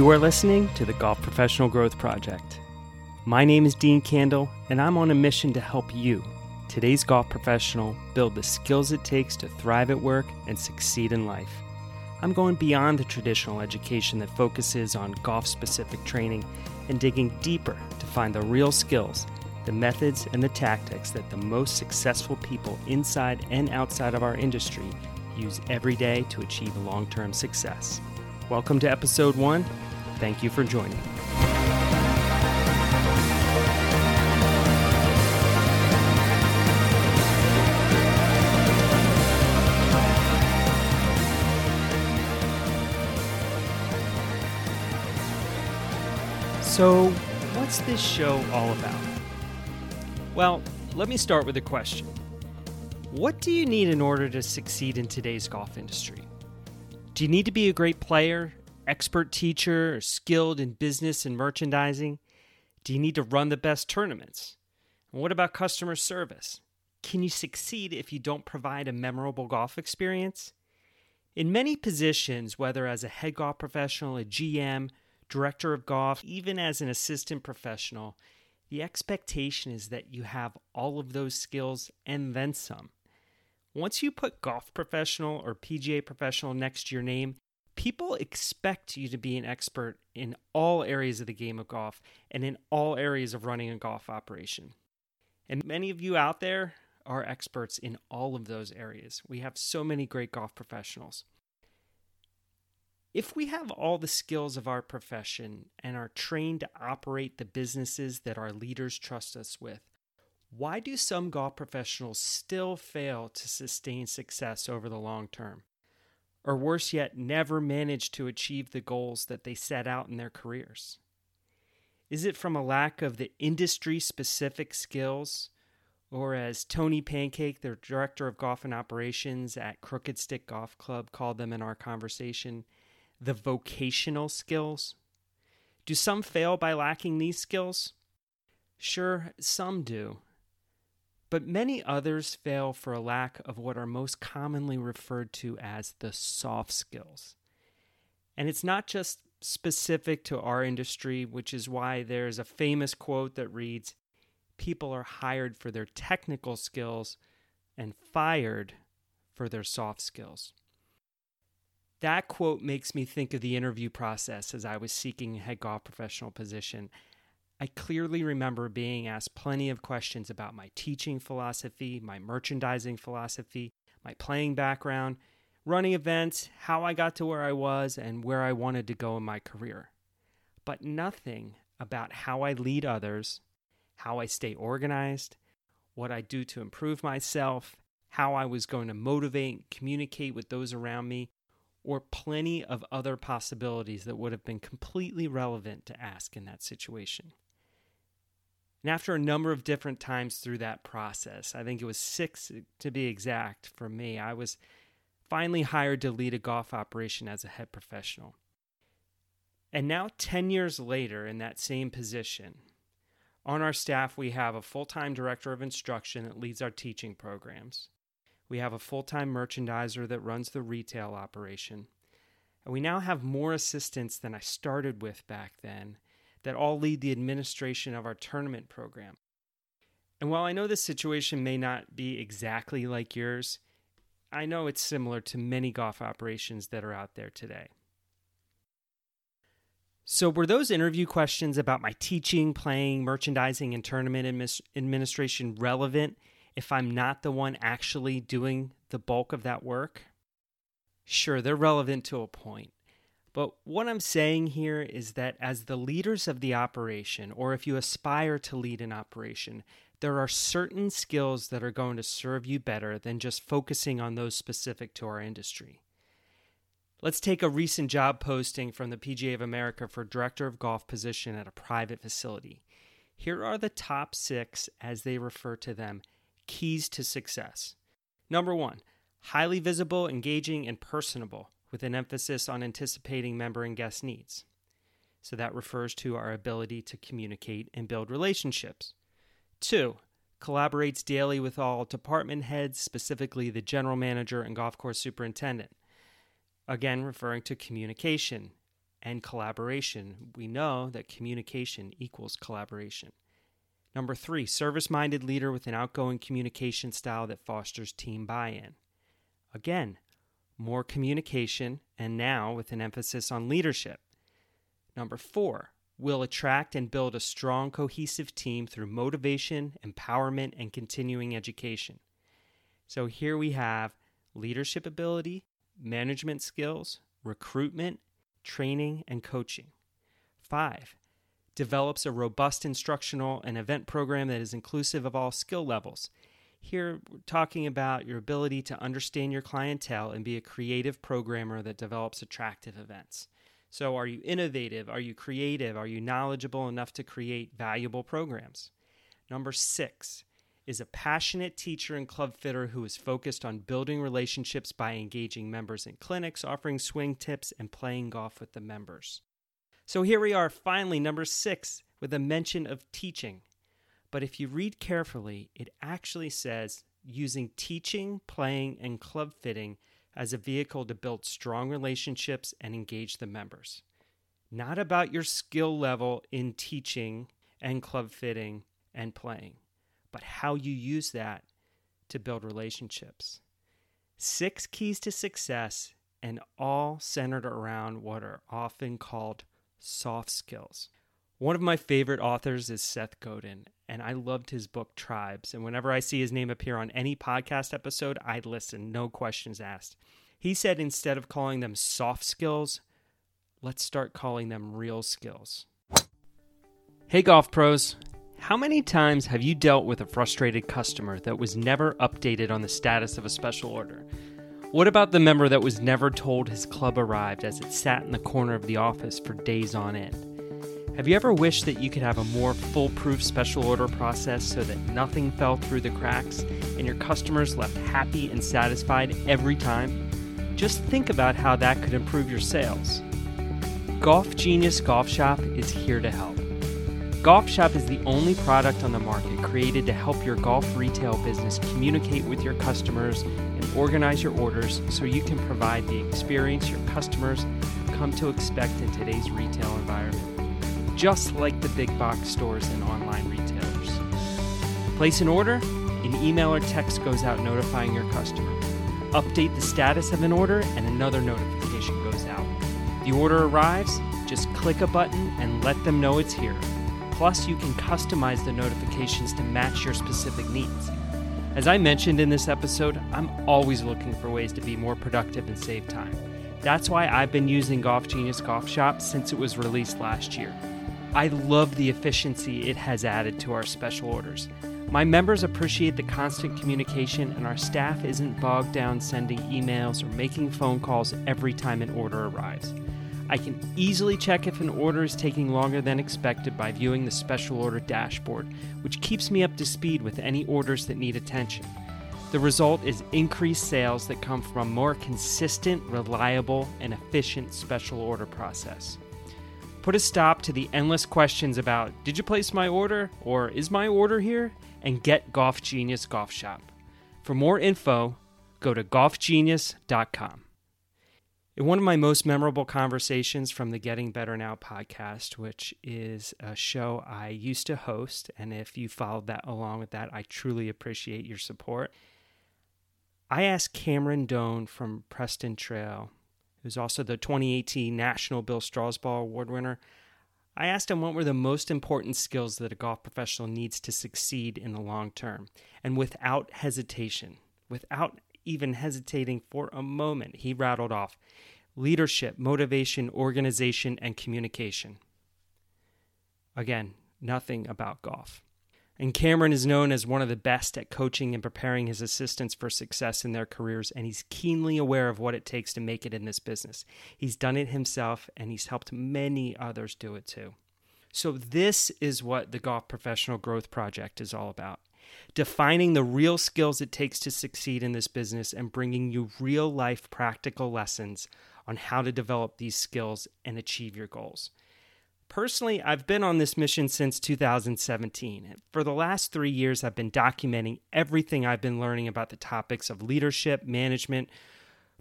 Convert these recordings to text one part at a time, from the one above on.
You are listening to the Golf Professional Growth Project. My name is Dean Kandle, and I'm on a mission to help you, today's golf professional, build the skills it takes to thrive at work and succeed in life. I'm going beyond the traditional education that focuses on golf specific training and digging deeper to find the real skills, the methods, and the tactics that the most successful people inside and outside of our industry use every day to achieve long term success. Welcome to episode one. Thank you for joining. So, what's this show all about? Well, let me start with a question. What do you need in order to succeed in today's golf industry? Do you need to be a great player, expert teacher, or skilled in business and merchandising? Do you need to run the best tournaments? And what about customer service? Can you succeed if you don't provide a memorable golf experience? In many positions, whether as a head golf professional, a GM, director of golf, even as an assistant professional, the expectation is that you have all of those skills and then some. Once you put golf professional or PGA professional next to your name, people expect you to be an expert in all areas of the game of golf and in all areas of running a golf operation. And many of you out there are experts in all of those areas. We have so many great golf professionals. If we have all the skills of our profession and are trained to operate the businesses that our leaders trust us with, why do some golf professionals still fail to sustain success over the long term? Or worse yet, never manage to achieve the goals that they set out in their careers? Is it from a lack of the industry specific skills? Or, as Tony Pancake, the director of golf and operations at Crooked Stick Golf Club, called them in our conversation, the vocational skills? Do some fail by lacking these skills? Sure, some do, but many others fail for a lack of what are most commonly referred to as the soft skills. And it's not just specific to our industry, which is why there's a famous quote that reads People are hired for their technical skills and fired for their soft skills. That quote makes me think of the interview process as I was seeking a head golf professional position. I clearly remember being asked plenty of questions about my teaching philosophy, my merchandising philosophy, my playing background, running events, how I got to where I was, and where I wanted to go in my career. But nothing about how I lead others, how I stay organized, what I do to improve myself, how I was going to motivate and communicate with those around me, or plenty of other possibilities that would have been completely relevant to ask in that situation. And after a number of different times through that process, I think it was six to be exact for me, I was finally hired to lead a golf operation as a head professional. And now, 10 years later, in that same position, on our staff, we have a full time director of instruction that leads our teaching programs. We have a full time merchandiser that runs the retail operation. And we now have more assistants than I started with back then that all lead the administration of our tournament program. And while I know this situation may not be exactly like yours, I know it's similar to many golf operations that are out there today. So, were those interview questions about my teaching, playing, merchandising, and tournament administ- administration relevant if I'm not the one actually doing the bulk of that work? Sure, they're relevant to a point. But what I'm saying here is that as the leaders of the operation, or if you aspire to lead an operation, there are certain skills that are going to serve you better than just focusing on those specific to our industry. Let's take a recent job posting from the PGA of America for Director of Golf position at a private facility. Here are the top six, as they refer to them, keys to success. Number one, highly visible, engaging, and personable with an emphasis on anticipating member and guest needs. So that refers to our ability to communicate and build relationships. Two, collaborates daily with all department heads, specifically the general manager and golf course superintendent. Again, referring to communication. and collaboration. We know that communication equals collaboration. Number three, service minded leader with an outgoing communication style that fosters team buy in. Again, more communication, and now with an emphasis on leadership. Number four, will attract and build a strong, cohesive team through motivation, empowerment, and continuing education. So here we have leadership ability, management skills, recruitment, training, and coaching. Five, develops a robust instructional and event program that is inclusive of all skill levels. Here, we're talking about your ability to understand your clientele and be a creative programmer that develops attractive events. So, are you innovative? Are you creative? Are you knowledgeable enough to create valuable programs? Number six is a passionate teacher and club fitter who is focused on building relationships by engaging members in clinics, offering swing tips, and playing golf with the members. So, here we are, finally, number six, with a mention of teaching. But if you read carefully, it actually says using teaching, playing, and club fitting as a vehicle to build strong relationships and engage the members. Not about your skill level in teaching and club fitting and playing, but how you use that to build relationships. Six keys to success, and all centered around what are often called soft skills. One of my favorite authors is Seth Godin, and I loved his book Tribes. And whenever I see his name appear on any podcast episode, I listen, no questions asked. He said instead of calling them soft skills, let's start calling them real skills. Hey, golf pros. How many times have you dealt with a frustrated customer that was never updated on the status of a special order? What about the member that was never told his club arrived as it sat in the corner of the office for days on end? Have you ever wished that you could have a more foolproof special order process so that nothing fell through the cracks and your customers left happy and satisfied every time? Just think about how that could improve your sales. Golf Genius Golf Shop is here to help. Golf Shop is the only product on the market created to help your golf retail business communicate with your customers and organize your orders so you can provide the experience your customers come to expect in today's retail environment just like the big box stores and online retailers. Place an order, an email or text goes out notifying your customer. Update the status of an order, and another notification goes out. The order arrives, just click a button and let them know it's here. Plus, you can customize the notifications to match your specific needs. As I mentioned in this episode, I'm always looking for ways to be more productive and save time. That's why I've been using Golf Genius Golf Shop since it was released last year. I love the efficiency it has added to our special orders. My members appreciate the constant communication, and our staff isn't bogged down sending emails or making phone calls every time an order arrives. I can easily check if an order is taking longer than expected by viewing the special order dashboard, which keeps me up to speed with any orders that need attention. The result is increased sales that come from a more consistent, reliable, and efficient special order process. Put a stop to the endless questions about did you place my order or is my order here and get Golf Genius Golf Shop. For more info, go to golfgenius.com. In one of my most memorable conversations from the Getting Better Now podcast, which is a show I used to host, and if you followed that along with that, I truly appreciate your support. I asked Cameron Doan from Preston Trail who's also the 2018 National Bill Strausbaugh Award winner, I asked him what were the most important skills that a golf professional needs to succeed in the long term. And without hesitation, without even hesitating for a moment, he rattled off leadership, motivation, organization, and communication. Again, nothing about golf. And Cameron is known as one of the best at coaching and preparing his assistants for success in their careers, and he's keenly aware of what it takes to make it in this business. He's done it himself, and he's helped many others do it too. So, this is what the Golf Professional Growth Project is all about defining the real skills it takes to succeed in this business and bringing you real life practical lessons on how to develop these skills and achieve your goals. Personally, I've been on this mission since 2017. For the last three years, I've been documenting everything I've been learning about the topics of leadership, management,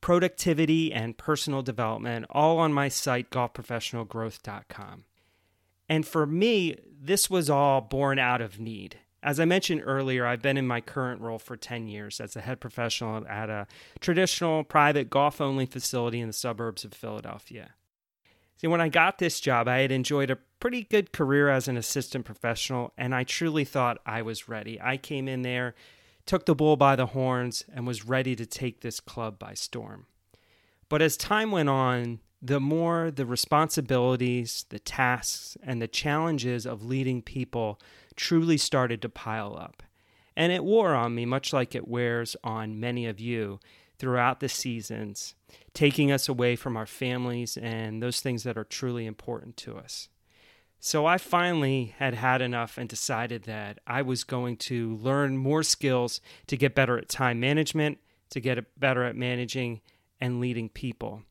productivity, and personal development, all on my site, golfprofessionalgrowth.com. And for me, this was all born out of need. As I mentioned earlier, I've been in my current role for 10 years as a head professional at a traditional private golf only facility in the suburbs of Philadelphia. See, when I got this job, I had enjoyed a pretty good career as an assistant professional, and I truly thought I was ready. I came in there, took the bull by the horns, and was ready to take this club by storm. But as time went on, the more the responsibilities, the tasks, and the challenges of leading people truly started to pile up. And it wore on me, much like it wears on many of you throughout the seasons, taking us away from our families and those things that are truly important to us. So I finally had had enough and decided that I was going to learn more skills to get better at time management, to get better at managing and leading people.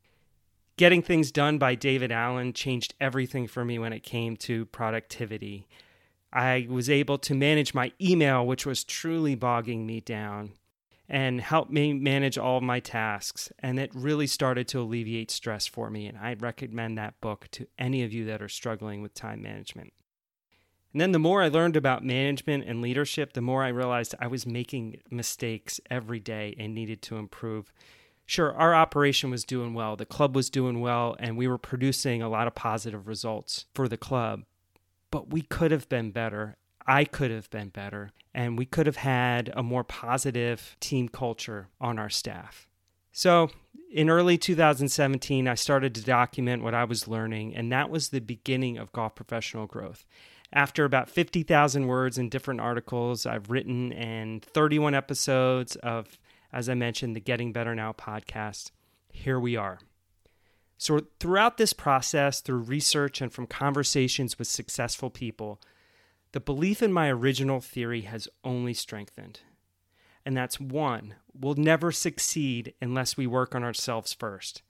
Getting Things Done by David Allen changed everything for me when it came to productivity. I was able to manage my email, which was truly bogging me down, and help me manage all my tasks. And it really started to alleviate stress for me. And I'd recommend that book to any of you that are struggling with time management. And then the more I learned about management and leadership, the more I realized I was making mistakes every day and needed to improve. Sure, our operation was doing well, the club was doing well, and we were producing a lot of positive results for the club but we could have been better. I could have been better, and we could have had a more positive team culture on our staff. So, in early 2017, I started to document what I was learning, and that was the beginning of golf professional growth. After about 50,000 words in different articles I've written and 31 episodes of, as I mentioned, the Getting Better Now podcast, here we are. So, throughout this process, through research and from conversations with successful people, the belief in my original theory has only strengthened. And that's one, we'll never succeed unless we work on ourselves first.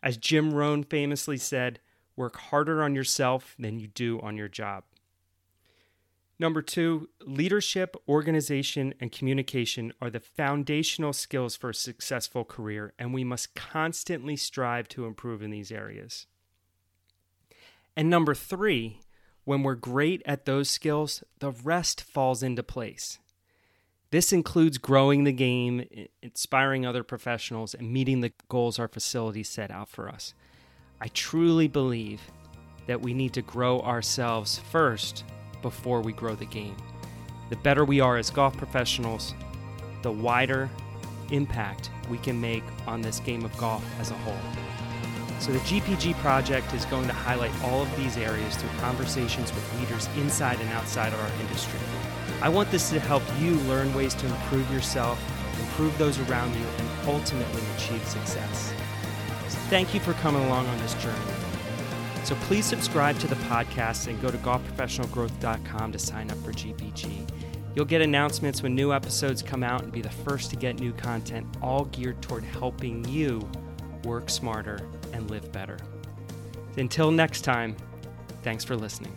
As Jim Rohn famously said, work harder on yourself than you do on your job. Number two, leadership, organization, and communication are the foundational skills for a successful career, and we must constantly strive to improve in these areas. And number three, when we're great at those skills, the rest falls into place. This includes growing the game, inspiring other professionals, and meeting the goals our facilities set out for us. I truly believe that we need to grow ourselves first before we grow the game. The better we are as golf professionals, the wider impact we can make on this game of golf as a whole. So, the GPG project is going to highlight all of these areas through conversations with leaders inside and outside of our industry. I want this to help you learn ways to improve yourself, improve those around you, and ultimately achieve success. So, thank you for coming along on this journey. So please subscribe to the podcast and go to golfprofessionalgrowth.com to sign up for GPG. You'll get announcements when new episodes come out and be the first to get new content, all geared toward helping you work smarter and live better. Until next time, thanks for listening.